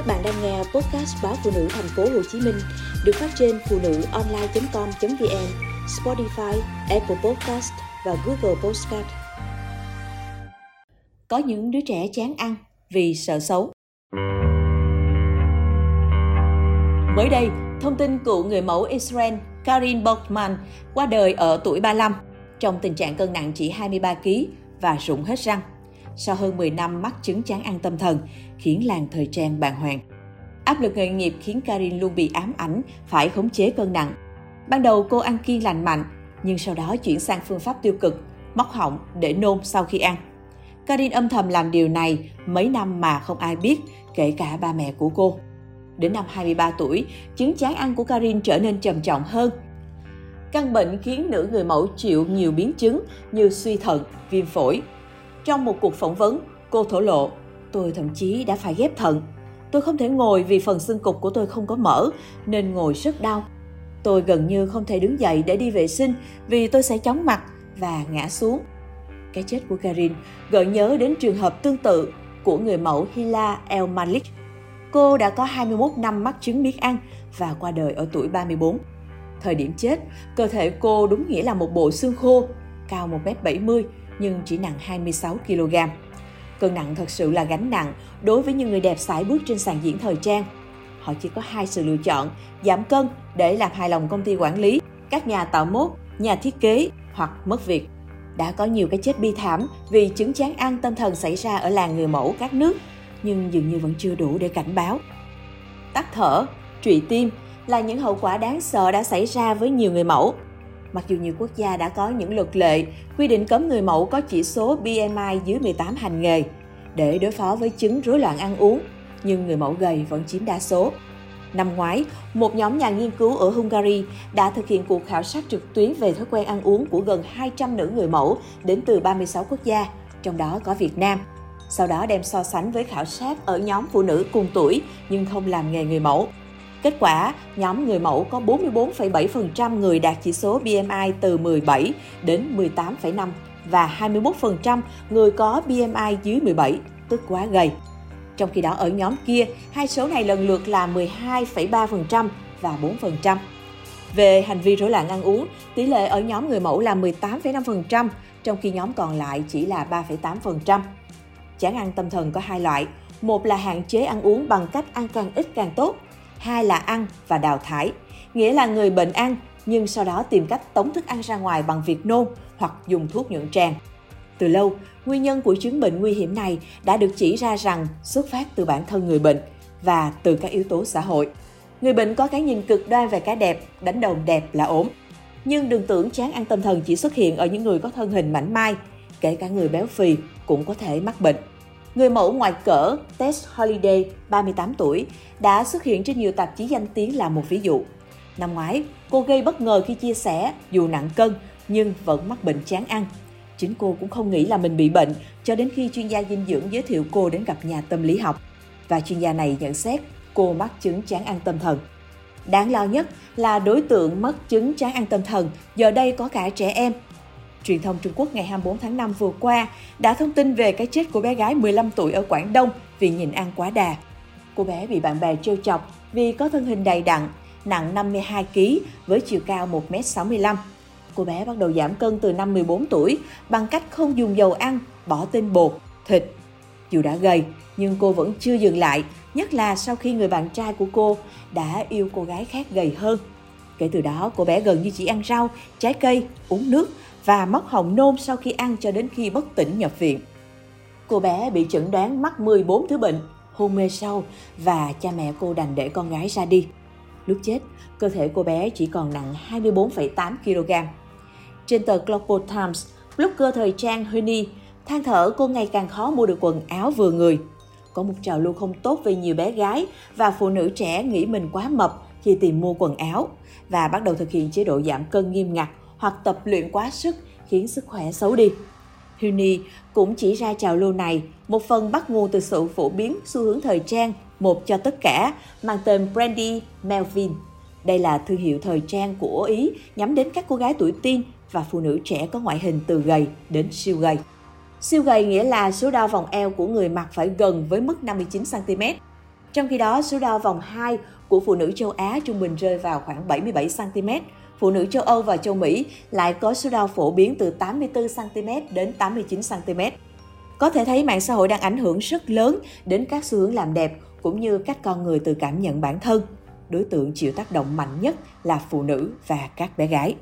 Các bạn đang nghe podcast báo phụ nữ thành phố Hồ Chí Minh được phát trên phụ nữ online.com.vn, Spotify, Apple Podcast và Google Podcast. Có những đứa trẻ chán ăn vì sợ xấu. Mới đây, thông tin cựu người mẫu Israel Karin Bachman qua đời ở tuổi 35 trong tình trạng cân nặng chỉ 23 kg và rụng hết răng sau hơn 10 năm mắc chứng chán ăn tâm thần, khiến làng thời trang bàng hoàng. Áp lực nghề nghiệp khiến Karin luôn bị ám ảnh, phải khống chế cân nặng. Ban đầu cô ăn kiêng lành mạnh, nhưng sau đó chuyển sang phương pháp tiêu cực, móc họng để nôn sau khi ăn. Karin âm thầm làm điều này mấy năm mà không ai biết, kể cả ba mẹ của cô. Đến năm 23 tuổi, chứng chán ăn của Karin trở nên trầm trọng hơn. Căn bệnh khiến nữ người mẫu chịu nhiều biến chứng như suy thận, viêm phổi, trong một cuộc phỏng vấn, cô thổ lộ, tôi thậm chí đã phải ghép thận. Tôi không thể ngồi vì phần xương cục của tôi không có mỡ, nên ngồi rất đau. Tôi gần như không thể đứng dậy để đi vệ sinh vì tôi sẽ chóng mặt và ngã xuống. Cái chết của Karin gợi nhớ đến trường hợp tương tự của người mẫu Hila El Malik. Cô đã có 21 năm mắc chứng miết ăn và qua đời ở tuổi 34. Thời điểm chết, cơ thể cô đúng nghĩa là một bộ xương khô, cao 1m70 nhưng chỉ nặng 26 kg. Cân nặng thật sự là gánh nặng đối với những người đẹp sải bước trên sàn diễn thời trang. Họ chỉ có hai sự lựa chọn, giảm cân để làm hài lòng công ty quản lý, các nhà tạo mốt, nhà thiết kế hoặc mất việc. Đã có nhiều cái chết bi thảm vì chứng chán ăn tâm thần xảy ra ở làng người mẫu các nước, nhưng dường như vẫn chưa đủ để cảnh báo. Tắt thở, trụy tim là những hậu quả đáng sợ đã xảy ra với nhiều người mẫu. Mặc dù nhiều quốc gia đã có những luật lệ quy định cấm người mẫu có chỉ số BMI dưới 18 hành nghề để đối phó với chứng rối loạn ăn uống, nhưng người mẫu gầy vẫn chiếm đa số. Năm ngoái, một nhóm nhà nghiên cứu ở Hungary đã thực hiện cuộc khảo sát trực tuyến về thói quen ăn uống của gần 200 nữ người mẫu đến từ 36 quốc gia, trong đó có Việt Nam. Sau đó đem so sánh với khảo sát ở nhóm phụ nữ cùng tuổi nhưng không làm nghề người mẫu. Kết quả, nhóm người mẫu có 44,7% người đạt chỉ số BMI từ 17 đến 18,5 và 21% người có BMI dưới 17, tức quá gầy. Trong khi đó ở nhóm kia, hai số này lần lượt là 12,3% và 4%. Về hành vi rối loạn ăn uống, tỷ lệ ở nhóm người mẫu là 18,5%, trong khi nhóm còn lại chỉ là 3,8%. Chán ăn tâm thần có hai loại, một là hạn chế ăn uống bằng cách ăn càng ít càng tốt, hai là ăn và đào thải, nghĩa là người bệnh ăn nhưng sau đó tìm cách tống thức ăn ra ngoài bằng việc nôn hoặc dùng thuốc nhuận tràng. Từ lâu, nguyên nhân của chứng bệnh nguy hiểm này đã được chỉ ra rằng xuất phát từ bản thân người bệnh và từ các yếu tố xã hội. Người bệnh có cái nhìn cực đoan về cái đẹp, đánh đồng đẹp là ổn. Nhưng đừng tưởng chán ăn tâm thần chỉ xuất hiện ở những người có thân hình mảnh mai, kể cả người béo phì cũng có thể mắc bệnh. Người mẫu ngoài cỡ Tess Holiday, 38 tuổi, đã xuất hiện trên nhiều tạp chí danh tiếng là một ví dụ. Năm ngoái, cô gây bất ngờ khi chia sẻ dù nặng cân nhưng vẫn mắc bệnh chán ăn. Chính cô cũng không nghĩ là mình bị bệnh cho đến khi chuyên gia dinh dưỡng giới thiệu cô đến gặp nhà tâm lý học. Và chuyên gia này nhận xét cô mắc chứng chán ăn tâm thần. Đáng lo nhất là đối tượng mắc chứng chán ăn tâm thần giờ đây có cả trẻ em Truyền thông Trung Quốc ngày 24 tháng 5 vừa qua đã thông tin về cái chết của bé gái 15 tuổi ở Quảng Đông vì nhịn ăn quá đà. Cô bé bị bạn bè trêu chọc vì có thân hình đầy đặn, nặng 52 kg với chiều cao 1m65. Cô bé bắt đầu giảm cân từ năm 14 tuổi bằng cách không dùng dầu ăn, bỏ tinh bột, thịt. Dù đã gầy, nhưng cô vẫn chưa dừng lại, nhất là sau khi người bạn trai của cô đã yêu cô gái khác gầy hơn. Kể từ đó, cô bé gần như chỉ ăn rau, trái cây, uống nước và mất họng nôn sau khi ăn cho đến khi bất tỉnh nhập viện. Cô bé bị chẩn đoán mắc 14 thứ bệnh, hôn mê sâu và cha mẹ cô đành để con gái ra đi. Lúc chết, cơ thể cô bé chỉ còn nặng 24,8 kg. Trên tờ Global Times, blogger thời trang Honey than thở cô ngày càng khó mua được quần áo vừa người. Có một trào lưu không tốt về nhiều bé gái và phụ nữ trẻ nghĩ mình quá mập khi tìm mua quần áo và bắt đầu thực hiện chế độ giảm cân nghiêm ngặt hoặc tập luyện quá sức khiến sức khỏe xấu đi. Huni cũng chỉ ra trào lưu này, một phần bắt nguồn từ sự phổ biến xu hướng thời trang một cho tất cả mang tên Brandy Melvin. Đây là thương hiệu thời trang của Ý nhắm đến các cô gái tuổi teen và phụ nữ trẻ có ngoại hình từ gầy đến siêu gầy. Siêu gầy nghĩa là số đo vòng eo của người mặc phải gần với mức 59cm. Trong khi đó, số đo vòng 2 của phụ nữ châu Á trung bình rơi vào khoảng 77 cm, phụ nữ châu Âu và châu Mỹ lại có số đo phổ biến từ 84 cm đến 89 cm. Có thể thấy mạng xã hội đang ảnh hưởng rất lớn đến các xu hướng làm đẹp cũng như cách con người tự cảm nhận bản thân. Đối tượng chịu tác động mạnh nhất là phụ nữ và các bé gái.